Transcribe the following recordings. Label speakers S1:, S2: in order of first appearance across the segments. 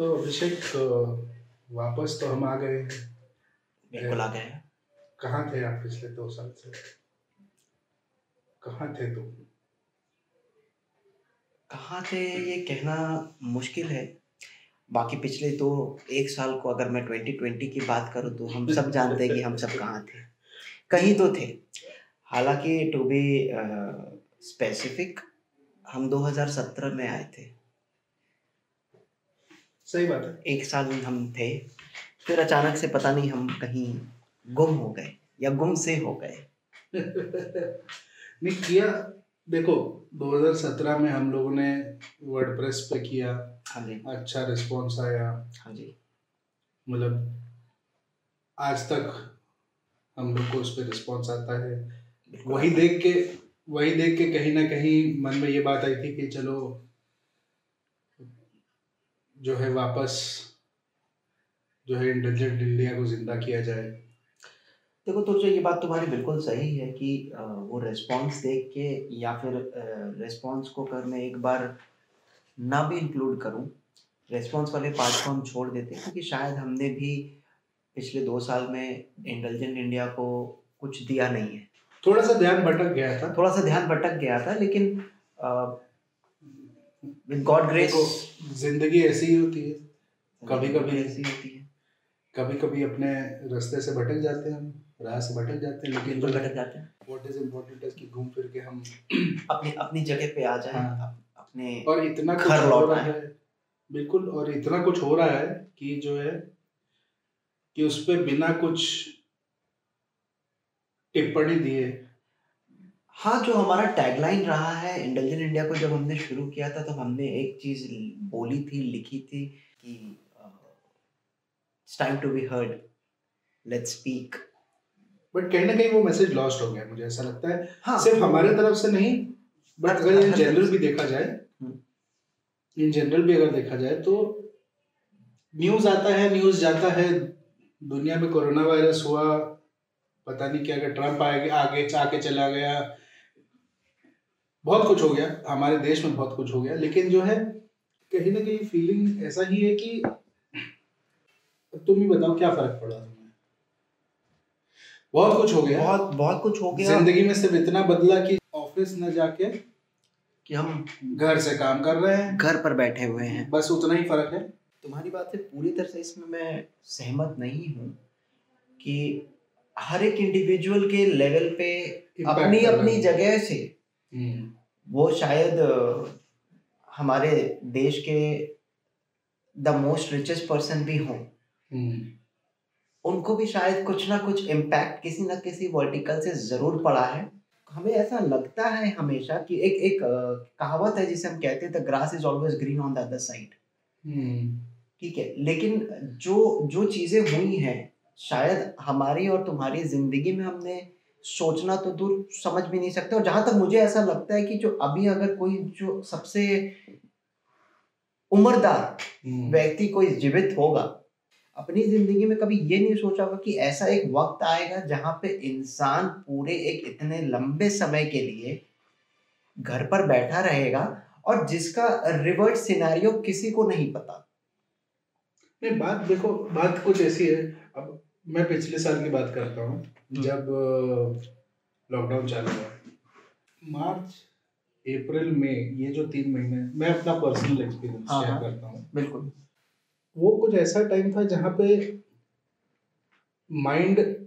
S1: तो अभिषेक अ, वापस तो हम आ गए।
S2: बिल्कुल आ गए
S1: कहाँ थे आप पिछले दो साल से? कहाँ थे तुम?
S2: कहाँ थे? ये कहना मुश्किल है। बाकी पिछले तो एक साल को अगर मैं 2020 की बात करूँ तो हम सब जानते हैं कि हम सब कहाँ थे। कहीं तो थे। हालाँकि टू बी स्पेसिफिक हम 2017 में आए थे।
S1: सही बात है।
S2: एक साल हम थे फिर अचानक से पता नहीं हम कहीं गुम हो गए या गुम से हो गए।
S1: नहीं किया देखो 2017 में हम लोगों ने वर्डप्रेस पे किया।
S2: हाँ जी।
S1: अच्छा रिस्पॉन्स आया।
S2: हाँ जी।
S1: मतलब आज तक हम लोग को उस पर रिस्पॉन्स आता है। वही देख के वही देख के कहीं ना कहीं मन में ये बात आई थी कि चलो जो है वापस जो है इंटेलिजेंट इंडिया को ज़िंदा किया जाए।
S2: देखो तो जो ये बात तुम्हारी बिल्कुल सही है कि वो रिस्पॉन्स देख के या फिर रिस्पॉन्स को कर मैं एक बार ना भी इंक्लूड करूँ रिस्पॉन्स वाले पार्ट को हम छोड़ देते हैं क्योंकि शायद हमने भी पिछले दो साल में इंटेलिजेंट इंडिया को कुछ दिया नहीं है।
S1: थोड़ा सा ध्यान भटक गया था।
S2: थोड़ा सा ध्यान भटक गया था लेकिन विद गॉड ग्रेस
S1: ज़िंदगी ऐसी ही होती है। कभी-कभी-
S2: ऐसी होती है।
S1: कभी कभी अपने रास्ते से भटक जाते हैं राह से भटक जाते हैं लेकिन
S2: बिल्कुल भटक जाते हैं।
S1: व्हाट इज़ इम्पोर्टेंट है कि घूम फिर के हम
S2: अपनी अपनी जगह पे आ जाए
S1: हाँ।
S2: अपने
S1: और इतना कुछ
S2: घर
S1: हो रहा है बिल्कुल और इतना कुछ हो रहा है कि जो है कि उस पे बिना कुछ टिप्पणी दिए
S2: हाँ जो हमारा टैगलाइन रहा है इंटेलिजेंट इंडिया को जब हमने शुरू किया था तब हमने एक चीज़ बोली थी लिखी थी कि time to be heard let's speak
S1: but कहीं ना कहीं वो मैसेज लॉस्ट हो गया मुझे ऐसा लगता है।
S2: हाँ।
S1: सिर्फ़ हमारे तरफ़ से नहीं बट अगर इन जनरल भी देखा जाए
S2: हम्म।
S1: इन जनरल भी अगर देखा जाए तो न्यूज़ आता है न्यूज़ जाता है। दुनिया में कोरोना वायरस हुआ पता नहीं क्या अगर ट्रंप आगे आगे आके चला गया बहुत कुछ हो गया हमारे देश में बहुत कुछ हो गया लेकिन जो है कहीं ना कहीं फीलिंग ऐसा ही है कि तुम ही बताओ क्या फ़र्क पड़ा तुम्हें? बहुत कुछ हो गया।
S2: बहुत बहुत कुछ हो गया।
S1: ज़िंदगी में सिर्फ़ इतना बदला कि ऑफ़िस न जाके
S2: कि हम
S1: घर से काम कर रहे हैं।
S2: घर पर बैठे हुए हैं।
S1: बस उतना ही फ़र्क है।
S2: तुम्हारी बात से पूरी तरह से इसमें मैं सहमत नहीं हूँ कि हर एक इंडिविजुअल के लेवल पे अपनी अपनी जगह से वो शायद हमारे देश के द मोस्ट रिचेस्ट पर्सन भी हों।
S1: हम्म,
S2: उनको भी शायद कुछ ना कुछ इम्पैक्ट किसी ना किसी वर्टिकल से ज़रूर पड़ा है। हमें ऐसा लगता है हमेशा कि एक एक कहावत है जिसे हम कहते हैं the grass is always green on the other side
S1: hmm,
S2: ठीक है लेकिन जो जो चीज़ें हुई हैं शायद हमारी और तुम्हारी ज़िंदगी में हमने सोचना तो दूर समझ भी नहीं सकते। और जहाँ तक मुझे ऐसा लगता है कि जो अभी अगर कोई जो सबसे उम्रदार
S1: हम्म,
S2: व्यक्ति कोई जीवित होगा अपनी ज़िंदगी में कभी ये नहीं सोचा होगा कि ऐसा एक वक्त आएगा जहाँ पे इंसान पूरे एक इतने लंबे समय के लिए घर पर बैठा रहेगा और जिसका रिवर्ट सिनेरियो किसी को नहीं पता।
S1: नहीं बात देखो बात कुछ ऐसी है। अब मैं पिछले साल की बात करता हूँ। जब लॉकडाउन चालू हुआ। मार्च? अप्रैल में ये जो तीन महीने मैं अपना पर्सनल एक्सपीरियंस शेयर
S2: हाँ।
S1: करता हूँ।
S2: बिल्कुल।
S1: वो कुछ ऐसा टाइम था जहाँ पे माइंड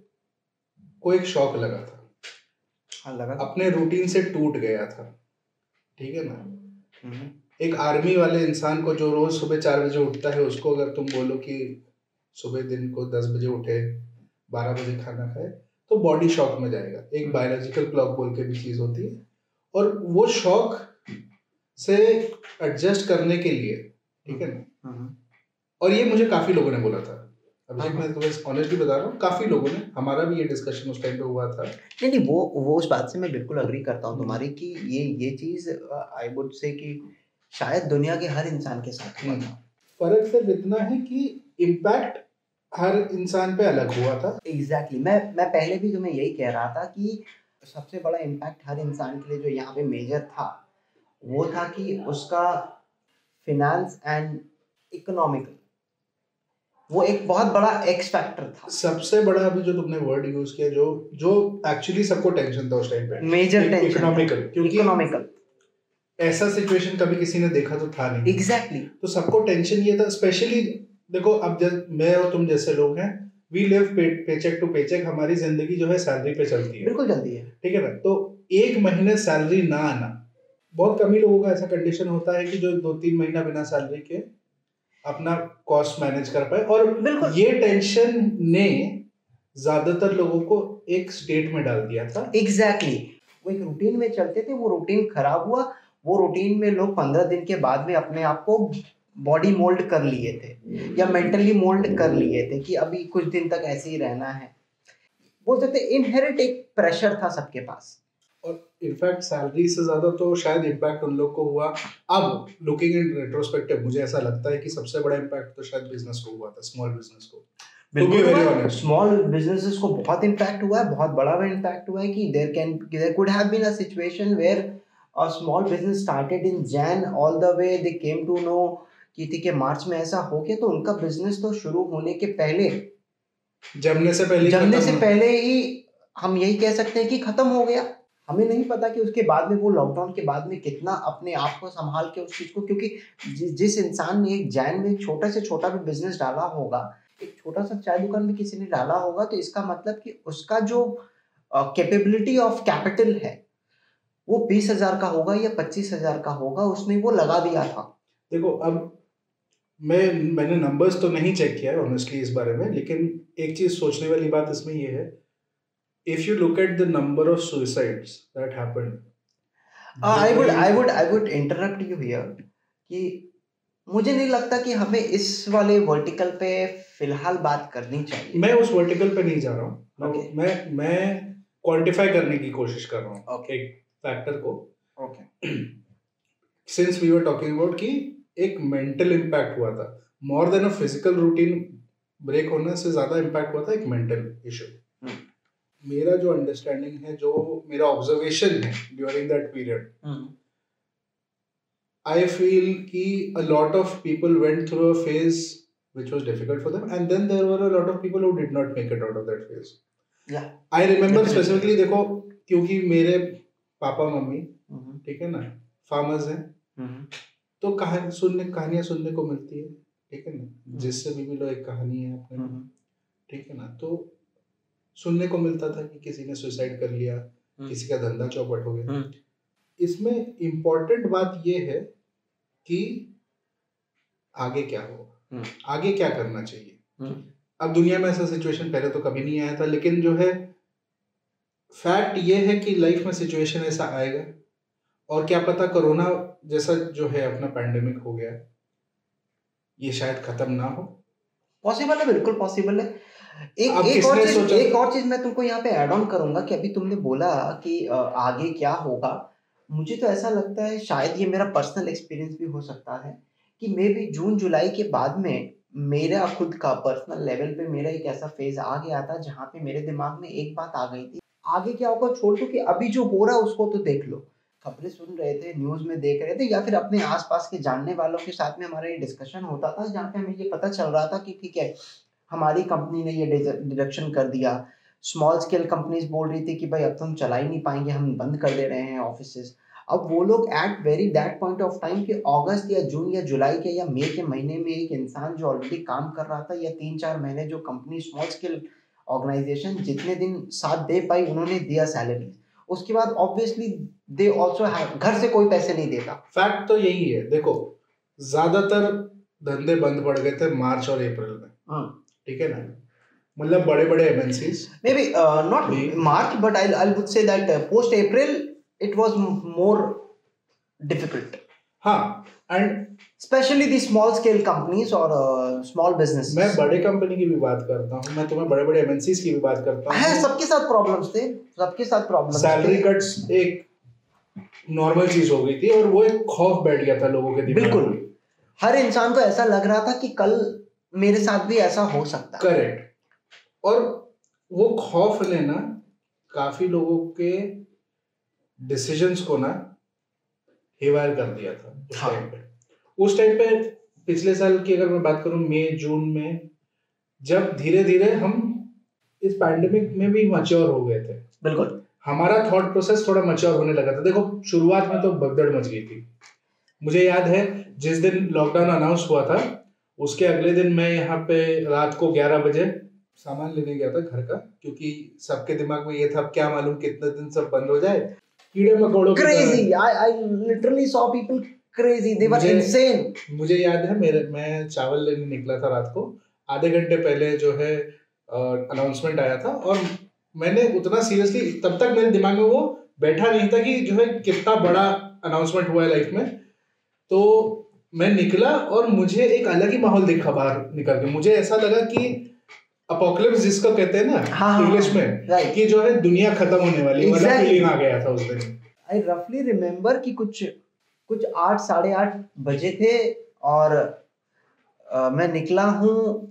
S1: को एक शॉक लगा था।
S2: हाँ लगा था।
S1: अपने रूटीन से टूट गया था। ठीक है ना?
S2: हम्म,
S1: एक आर्मी वाले इंसान को जो रोज सुबह चार बजे उठता है उसको अगर तुम बोलो कि सुबह दिन को दस बजे उठे बारह बजे खाना खाए तो बॉडी शॉक में जाएगा। एक बायोलॉजिकल क्लॉक बोल के भी चीज़ होती है। और वो शॉक से एडजस्ट करने के लिए ठीक है ना?
S2: हम्म,
S1: और ये मुझे काफ़ी लोगों ने बोला था। अभिषेक
S2: हाँ।
S1: मैं तुम्हें ऑनेस्टली बता रहा हूँ काफ़ी लोगों ने हमारा भी ये डिस्कशन उस टाइम पे हुआ था।
S2: नहीं नहीं वो वो उस बात से मैं बिल्कुल अग्री करता हूँ तुम्हारी कि ये ये चीज़ आई वुड से कि शायद दुनिया के हर इंसान के साथ हुआ था।
S1: फ़र्क सिर्फ़ इतना है कि इम्पैक्ट हर इंसान पे अलग हुआ था।
S2: Exactly exactly. मैं मैं पहले भी तुम्हें यही कह रहा था कि सबसे बड़ा इम्पैक्ट हर इंसान के लिए जो यहाँ पे मेजर था वो था कि उसका फिनेंस एंड इकोनॉमिकल वो एक बहुत बड़ा एक्स फैक्टर था।
S1: सबसे बड़ा अभी जो तुमने वर्ड यूज़ किया जो जो एक्चुअली सबको टेंशन था उस टाइम पे।
S2: मेजर टेंशन
S1: इकोनॉमिकल क्योंकि
S2: इकोनॉमिकल
S1: ऐसा सिचुएशन कभी किसी ने देखा तो था नहीं।
S2: Exactly exactly.
S1: तो सबको टेंशन ये था स्पेशली देखो अब जब मैं और तुम जैसे लोग हैं we live paycheck to paycheck हमारी ज़िंदगी जो है सैलरी पे चलती है।
S2: बिल्कुल जल्दी है।
S1: ठीक है ना? तो एक महीने सैलरी ना आना बहुत कम ही लोगों का ऐसा कंडीशन होता है कि जो दो तीन महीना बिना सैलरी के अपना कॉस्ट मैनेज कर पाए। और
S2: बिल्कुल।
S1: ये टेंशन ने ज़्यादातर लोगों को एक स्टेट में डाल दिया था।
S2: Exactly exactly. वो एक रूटीन में चलते थे वो रूटीन खराब हुआ वो रूटीन में लोग पंद्रह दिन के बाद में अपने आप को बॉडी मोल्ड कर लिए थे या मेंटली मोल्ड कर लिए थे कि अभी कुछ दिन तक ऐसे ही रहना है। बोल सकते इनहेरिट एक प्रेशर था सबके पास।
S1: और इनफैक्ट सैलरी से ज़्यादा तो शायद इम्पैक्ट उन लोग को हुआ। अब लुकिंग इन रेट्रोस्पेक्टिव मुझे ऐसा लगता है कि सबसे बड़ा इम्पैक्ट तो शायद बिज़नेस को हुआ था स्मॉल बिज़नेस को। To.
S2: स्मॉल बिजनेसेस को बहुत इम्पैक्ट हुआ है बहुत बड़ा इम्पैक्ट हुआ है कि there can there could have been a situation where a small business started in Jan all the way they came to know कि ठीक है मार्च में ऐसा हो गया तो उनका बिज़नेस तो शुरू होने के पहले
S1: जमने से पहले
S2: जमने से पहले ही हम यही कह सकते हैं कि खत्म हो गया। हमें नहीं पता कि उसके बाद में वो लॉकडाउन के बाद में कितना अपने आप को संभाल के उस चीज़ को क्योंकि जि, जिस इंसान ने एक जैन में छोटा से छोटा भी बिज़नेस डाला होगा एक छोटा सा चाय दुकान भी किसी ने डाला होगा तो इसका मतलब कि उसका जो कैपेबिलिटी ऑफ़ कैपिटल है वो बीस हज़ार का होगा या पच्चीस हज़ार का होगा उसने वो लगा दिया था।
S1: देखो अब मैं मैंने नंबर्स तो नहीं चेक किया है ऑनेस्टली इस बारे में लेकिन एक चीज़ सोचने वाली बात इसमें ये है if you look at the number of suicides that happened
S2: I would I would I would interrupt you here कि मुझे नहीं लगता कि हमें इस वाले वर्टिकल पे फ़िलहाल बात करनी चाहिए
S1: मैं उस वर्टिकल पे नहीं जा रहा हूँ
S2: Okay.
S1: मैं मैं क्वांटिफाई करने की कोशिश कर रहा हूँ
S2: Okay.
S1: एक फैक्टर को
S2: okay
S1: since we were talking about कि एक मेंटल इम्पैक्ट हुआ था। More than a physical routine break होने से ज़्यादा इम्पैक्ट हुआ था एक मेंटल
S2: हम्म।
S1: इशू मेरा जो अंडरस्टैंडिंग है जो मेरा ऑब्जर्वेशन है during that period I feel कि a lot of people went through a phase which was difficult for them and then there were a lot of people who did not make it out of
S2: that
S1: phase I
S2: remember
S1: specifically देखो क्योंकि मेरे papa mummy हम्म। ठीक है ना farmers हैं। हम्म। तो कहानी सुनने कहानियाँ सुनने को मिलती है ठीक है ना? जिससे भी मिलो एक कहानी है अपने ठीक है ना? तो सुनने को मिलता था कि किसी ने सुसाइड कर लिया किसी का धंधा चौपट हो गया।
S2: हम्म।
S1: इसमें इम्पोर्टेंट बात ये है कि आगे क्या होगा?
S2: हम्म।
S1: आगे क्या करना चाहिए? अब दुनिया में ऐसा सिचुएशन पहले तो कभी नहीं आया था लेकिन जो है फैक्ट ये है कि लाइफ में सिचुएशन ऐसा आएगा और क्या पता कोरोना जैसा जो है अपना पैंडेमिक हो गया ये शायद खत्म ना हो।
S2: पॉसिबल है बिल्कुल पॉसिबल है। एक एक और चीज़ एक और चीज़ मैं तुमको यहाँ पे ऐड ऑन करूँगा कि अभी तुमने बोला कि आगे क्या होगा। मुझे तो ऐसा लगता है शायद ये मेरा पर्सनल एक्सपीरियंस भी हो सकता है कि मे भी जून जुलाई के बाद में मेरा खुद का पर्सनल लेवल पे मेरा एक ऐसा फ़ेज़ आ गया था जहाँ पे मेरे दिमाग में एक बात आ गई थी। आगे क्या होगा छोड़ दो कि अभी जो हो रहा है उसको तो देख लो। खबरें सुन रहे थे न्यूज़ में देख रहे थे या फिर अपने आसपास के जानने वालों के साथ में हमारा ये डिस्कशन होता था, जहाँ पे हमें ये पता चल रहा था कि ठीक है, हमारी कंपनी ने ये डिडक्शन कर दिया। स्मॉल स्केल कंपनीज़ बोल रही थी कि भाई अब तो हम चला ही नहीं पाएँगे, हम बंद कर दे रहे हैं ऑफ़िस अब वो लोग at very that point of time कि अगस्त या जून या जुलाई के या मई के महीने में एक इंसान जो ऑलरेडी काम कर रहा था या तीन चार महीने जो कंपनी स्मॉल स्केल ऑर्गेनाइजेशन जितने दिन साथ दे पाई, उन्होंने दिया सैलरी उसके बाद ऑब्वियसली दे ऑल्सो घर से कोई पैसे नहीं देता।
S1: फैक्ट तो यही है। देखो ज़्यादातर धंधे बंद पड़ गए थे मार्च और अप्रैल में।
S2: हाँ।
S1: ठीक है ना? मतलब बड़े बड़े MNCs May-
S2: March, but I I would say that uh, post April it was m- more difficult,
S1: हाँ and
S2: the small scale companies or uh, small businesses.
S1: मैं बड़े कंपनी की भी बात करता हूँ मैं तुम्हें बड़े बड़े एमएनसीज की भी बात करता
S2: है।
S1: हूँ
S2: सबके साथ प्रॉब्लम्स थे सबके साथ प्रॉब्लम्स
S1: सैलरी कट्स एक नॉर्मल चीज़ हो गई थी और वो एक खौफ बैठ गया था लोगों के दिमाग
S2: बिल्कुल। हर इंसान को ऐसा लग रहा था कि कल मेरे साथ भी ऐसा हो सकता। है
S1: करेक्ट और वो खौफ ने ना काफ़ी लोगों के डिसीजंस को ना हेवायर कर दिया था।
S2: हाँ।
S1: उस टाइम पे पिछले साल की अगर मैं बात करूँ मई जून में जब धीरे धीरे हम इस पैंडेमिक में भी मच्योर हो गए थे।
S2: बिल्कुल।
S1: हमारा थॉट प्रोसेस थोड़ा मच्योर होने लगा था। देखो शुरुआत में तो भगदड़ मच गई थी। मुझे याद है जिस दिन लॉकडाउन अनाउंस हुआ था उसके अगले दिन मैं यहाँ पे रात को 11 बजे सामान लेने गया था घर का क्योंकि सबके दिमाग में ये था क्या मालूम कितने दिन सब बंद हो जाए। कीड़े मकोड़ों की तरह।
S2: crazy I I literally people crazy. They were
S1: मुझे- याद है मेरे मैं चावल लेने निकला था रात को। आधे घंटे पहले जो है अनाउंसमेंट आया था और मैंने उतना सीरियसली तब तक मेरे दिमाग में वो बैठा नहीं था कि जो है कितना बड़ा अनाउंसमेंट हुआ है लाइफ में। तो मैं निकला और मुझे एक अलग ही माहौल देखा बाहर निकल के। मुझे ऐसा लगा कि अपोकलिप्स जिसको कहते हैं ना
S2: हाँ, हाँ,
S1: इंग्लिश में
S2: right.
S1: कि जो है दुनिया खत्म होने वाली है, वाला
S2: Exactly.
S1: फीलिंग आ गया था उस दिन।
S2: आई रफली रिमेम्बर कि कुछ कुछ आठ साढ़े आठ बजे थे और अ, मैं निकला हूँ।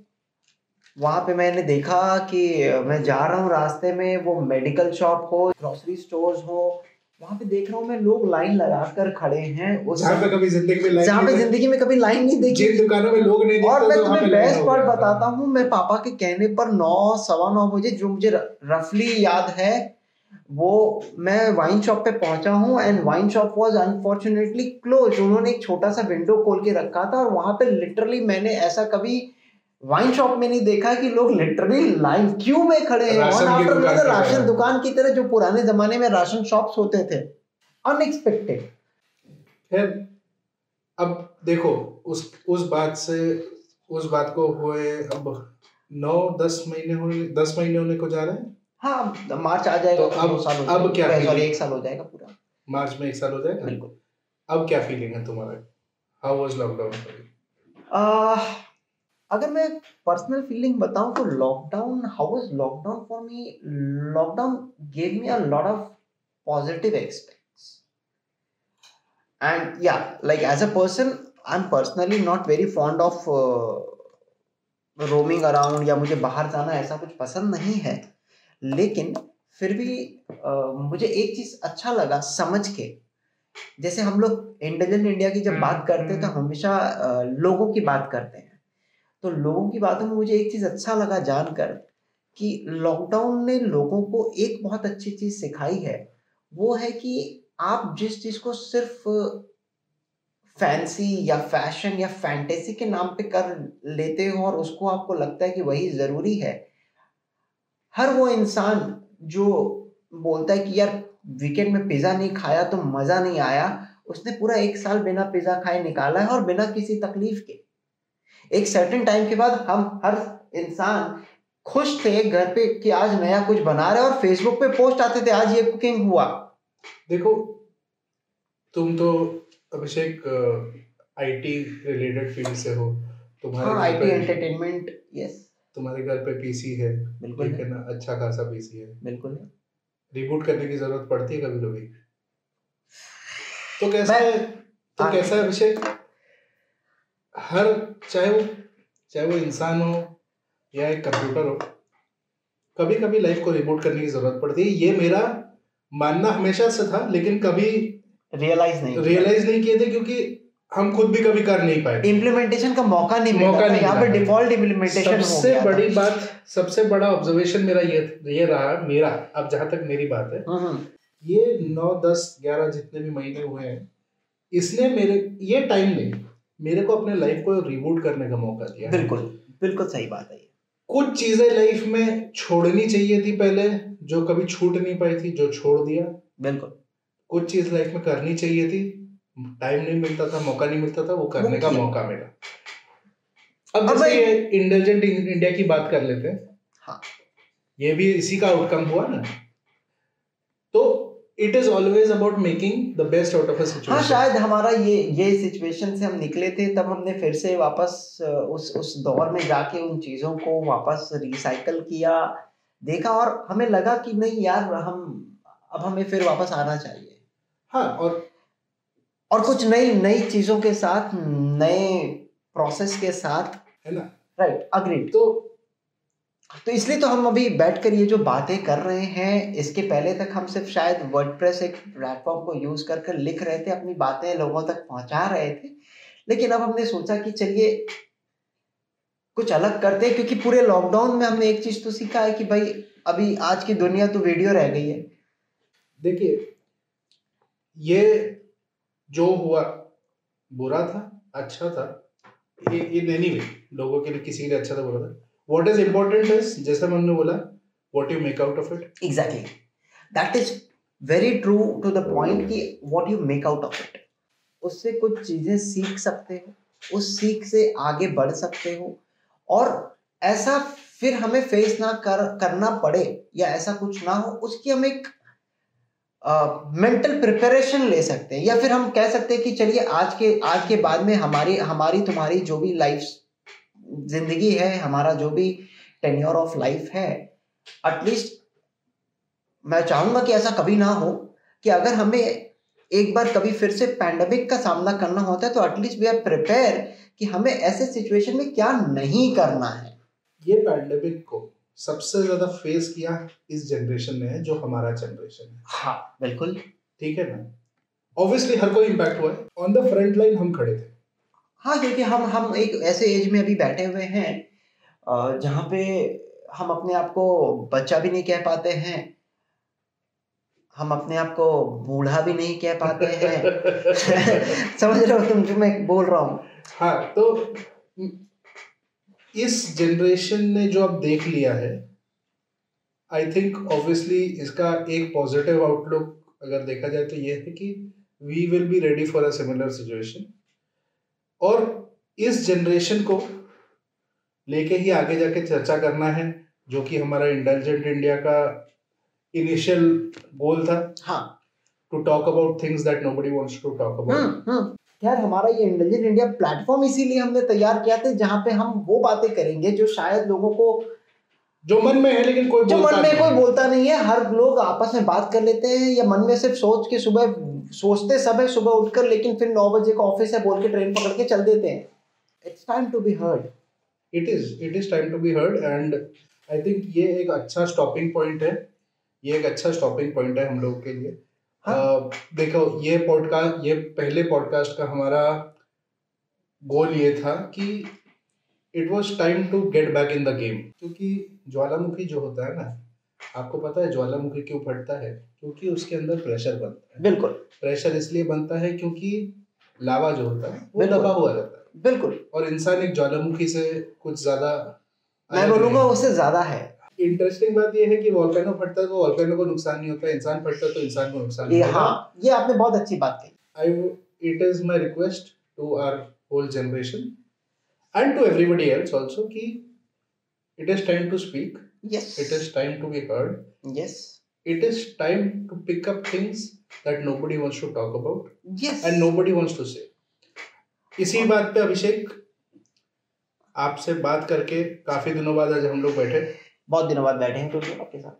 S2: वहाँ पे मैंने देखा कि मैं जा रहा हूँ रास्ते में वो मेडिकल शॉप हो ग्रोसरी स्टोर्स हो वहाँ पे देख रहा हूँ मैं लोग लाइन लगा कर खड़े हैं। उस
S1: जहाँ पे कभी ज़िंदगी में लाइन
S2: जहाँ पे ज़िंदगी में कभी लाइन नहीं देखी।
S1: जिन दुकानों में लोग नहीं
S2: और मैं
S1: तो
S2: तुम्हें बेस्ट पार्ट बताता हूँ मैं पापा के कहने पर नौ सवा नौ बजे जो मुझे रफली याद है वो मैं वाइन शॉप पे पहुँचा हूँ and wine shop was unfortunately close उन्होंने एक छोटा सा विंडो खोल के रखा था और वहाँ पे लिटरली मैंने ऐसा कभी वाइन शॉप में नहीं देखा कि लोग लिटरली लाइन क्यू में खड़े हैं?
S1: राशन
S2: आफ्टर
S1: दुकान की
S2: राशन
S1: तरह।
S2: दुकान की तरह जो पुराने जमाने में राशन शॉप्स होते थे अनएक्सपेक्टेड
S1: खैर अब देखो उस उस बात से उस बात को हुए अब नौ दस महीने होने दस महीने होने को जा रहे हैं।
S2: हाँ मार्च आ जाएगा
S1: तो अब-
S2: साल हो
S1: अब क्या
S2: सॉरी एक साल हो जाएगा पूरा।
S1: मार्च में एक साल हो जाएगा?
S2: बिल्कुल।
S1: अब क्या फीलिंग है तुम्हारा? हाउ वाज लॉकडाउन
S2: अगर मैं पर्सनल फीलिंग बताऊँ तो lockdown how was lockdown for me lockdown gave me a lot of positive expects and yeah like as a person I am personally not very fond of roaming around या मुझे बाहर जाना ऐसा कुछ पसंद नहीं है। लेकिन फिर भी uh, मुझे एक चीज़ अच्छा लगा समझ के। जैसे हम लोग इंटेलिजेंट इंडिया की जब बात करते हैं तो हमेशा लोगों की बात करते हैं। तो लोगों की बातों में मुझे एक चीज़ अच्छा लगा जानकर कि लॉकडाउन ने लोगों को एक बहुत अच्छी चीज़ सिखाई है। वो है कि आप जिस चीज़ को सिर्फ़ फैंसी या फ़ैशन या फैंटेसी के नाम पे कर लेते हो और उसको आपको लगता है कि वही ज़रूरी है हर वो इंसान जो बोलता है कि यार वीकेंड में पिज्जा नहीं खाया तो मज़ा नहीं आया उसने पूरा एक साल बिना पिज्जा खाए निकाला है और बिना किसी तकलीफ़ के। एक सर्टेन टाइम के बाद हम हर इंसान खुश थे घर पे कि आज नया कुछ बना रहे हैं और फेसबुक पे पोस्ट आते थे आज ये कुकिंग हुआ।
S1: देखो तुम तो अभिषेक आईटी रिलेटेड फ़ील्ड से हो तुम्हारे
S2: आईटी एंटरटेनमेंट यस
S1: तुम्हारे घर पे पीसी है
S2: बिल्कुल है,
S1: ना? अच्छा खासा पीसी है।
S2: बिल्कुल है।
S1: रिबूट करने की ज़रूरत पड़ती है कभी कभी? तो कैसा है? तो
S2: हाँ।
S1: कैसा है अभिषेक? हर चाहे वो चाहे वो इंसान हो या एक कंप्यूटर हो कभी कभी लाइफ को रिबूट करने की ज़रूरत पड़ती है। ये मेरा मानना हमेशा से था लेकिन कभी
S2: रियलाइज़ नहीं
S1: रियलाइज़ नहीं किए थे क्योंकि हम खुद भी कभी कर नहीं पाए।
S2: इम्प्लीमेंटेशन का मौका नहीं
S1: मौका नहीं
S2: यहाँ पे डिफ़ॉल्ट इम्प्लीमेंटेशन
S1: सबसे बड़ी बात सबसे बड़ा ऑब्जर्वेशन मेरा ये ये रहा मेरा अब जहाँ तक मेरी बात है।
S2: हम्म, हम्म,
S1: ये नौ दस ग्यारह जितने भी महीने हुए हैं इसने मेरे ये टाइम ने मेरे को अपने लाइफ को रिबूट करने का मौका दिया।
S2: बिल्कुल बिल्कुल सही बात है
S1: कुछ चीज़ें लाइफ में छोड़नी चाहिए थी पहले जो कभी छूट नहीं पाई थी जो छोड़ दिया।
S2: बिल्कुल।
S1: कुछ चीज़ लाइफ में करनी चाहिए थी टाइम नहीं मिलता था मौका नहीं मिलता था वो करने का मौका मिला। अब जैसे ये इंटेलिजेंट इंडिया की बात कर लेते हैं।
S2: हाँ।
S1: ये भी इसी का आउटकम हुआ ना? तो it is always about making the best out of a
S2: हाँ शायद हमारा ये ये सिचुएशन से हम निकले थे तब हमने फिर से वापस उस उस दौर में जाके उन चीज़ों को वापस रिसाइकल किया देखा और हमें लगा कि नहीं यार हम अब हमें फिर वापस आना चाहिए।
S1: हाँ और
S2: और कुछ नई नई चीज़ों के साथ नए प्रोसेस के साथ
S1: है ना?
S2: राइट अग्रीड
S1: तो
S2: तो इसलिए तो हम अभी बैठकर ये जो बातें कर रहे हैं इसके पहले तक हम सिर्फ़ शायद वर्डप्रेस एक प्लेटफॉर्म को यूज़ कर कर लिख रहे थे अपनी बातें लोगों तक पहुँचा रहे थे। लेकिन अब हमने सोचा कि चलिए कुछ अलग करते हैं क्योंकि पूरे लॉकडाउन में हमने एक चीज़ तो सीखा है कि भाई अभी आज की दुनिया तो वीडियो रह गई है।
S1: देखिए ये जो हुआ, बुरा था अच्छा था इन एनी वे लोगों के लिए किसी के लिए अच्छा था, बुरा था। व्हाट इज़ इम्पोर्टेंट इज़ जैसे हमने बोला what you make out of it
S2: exactly that is very true to the point कि what you make out of it उससे कुछ चीज़ें सीख सकते हो, उस सीख से आगे बढ़ सकते हो, और ऐसा फिर हमें फेस ना कर, करना पड़े, या ऐसा कुछ ना हो, उसकी हम एक मेंटल प्रिपरेशन ले सकते हैं, या फिर हम कह सकते हैं कि चलिए आज के आज के बाद में हमारी हमारी तुम्हारी जो भी लाइफ ज़िंदगी है, हमारा जो भी टेन्योर ऑफ़ लाइफ है एटलीस्ट मैं चाहूँगा कि ऐसा कभी ना हो कि अगर हमें एक बार कभी फिर से पैंडमिक का सामना करना होता है तो एटलीस्ट वी आर प्रिपेयर कि हमें ऐसे सिचुएशन में क्या नहीं करना है।
S1: ये पैंडमिक को सबसे ज़्यादा फेस किया इस जनरेशन ने जो हमारा जनरेशन है।
S2: हाँ बिल्कुल।
S1: ठीक है ना? ऑब्वियसली हर कोई इम्पैक्ट हुआ है। ऑन द फ्रंट लाइन हम खड़े थे।
S2: हाँ क्योंकि हम हम एक ऐसे एज में अभी बैठे हुए हैं जहाँ पे हम अपने आप को बच्चा भी नहीं कह पाते हैं। हम अपने आप को बूढ़ा भी नहीं कह पाते हैं। समझ रहे हो तुम जो मैं बोल रहा हूँ।
S1: हाँ तो इस जनरेशन ने जो अब देख लिया है आई थिंक ऑब्वियसली इसका एक पॉजिटिव आउटलुक अगर देखा जाए तो ये है कि we will be ready for a similar situation और इस जनरेशन को लेके ही आगे जाके चर्चा करना है जो कि हमारा इंटेलिजेंट इंडिया का इनिशियल गोल था
S2: हाँ।
S1: To talk about things that nobody wants to talk about
S2: यार हमारा ये इंटेलिजेंट इंडिया प्लेटफॉर्म इसीलिए हमने तैयार किया था जहाँ पे हम वो बातें करेंगे जो शायद लोगों को
S1: जो मन में है लेकिन कोई
S2: जो मन में कोई बोलता नहीं है हर लोग आपस में बात कर लेते हैं या मन में सिर्फ़ सोच के सुबह सोचते सब है सुबह उठकर लेकिन फिर नौ बजे का ऑफ़िस है बोल के ट्रेन पकड़ के चल देते हैं। It's time to be heard
S1: it is it is time to be heard and I think ये एक अच्छा स्टॉपिंग पॉइंट है। ये एक अच्छा स्टॉपिंग पॉइंट है हम लोग के लिए। हाँ? uh, देखो ये पॉडकास्ट ये पहले पॉडकास्ट का हमारा गोल ये था कि it was time to get back in the game क्योंकि ज्वालामुखी जो होता है ना आपको पता है ज्वालामुखी क्यों फटता है? क्योंकि उसके अंदर प्रेशर बनता है।
S2: बिल्कुल।
S1: प्रेशर इसलिए बनता है क्योंकि लावा जो होता है वो दबा हुआ रहता है।
S2: बिल्कुल।
S1: और इंसान एक ज्वालामुखी से कुछ ज़्यादा
S2: मैं बोलूँगा उससे ज़्यादा है।
S1: इंटरेस्टिंग बात ये है कि वॉल्केनो फटता है तो वॉल्केनो को नुकसान नहीं होता इंसान फटता है तो इंसान को नुकसान
S2: ये हाँ ये आपने बहुत अच्छी बात कही।
S1: I it is my request to our whole generation and to everybody else also कि it is time to speak
S2: yes.
S1: it is time to be heard
S2: yes.
S1: it is time to pick up things that nobody wants to talk about
S2: yes.
S1: and nobody wants to say इसी बात पे अभिषेक आपसे बात करके काफ़ी दिनों बाद आज हम लोग बैठे।
S2: बहुत दिनों बाद बैठे हैं क्योंकि आपके साथ।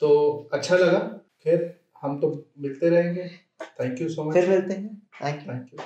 S1: तो अच्छा लगा। फिर हम तो मिलते रहेंगे। थैंक यू सो मच
S2: फिर मिलते हैं। Thank you
S1: thank you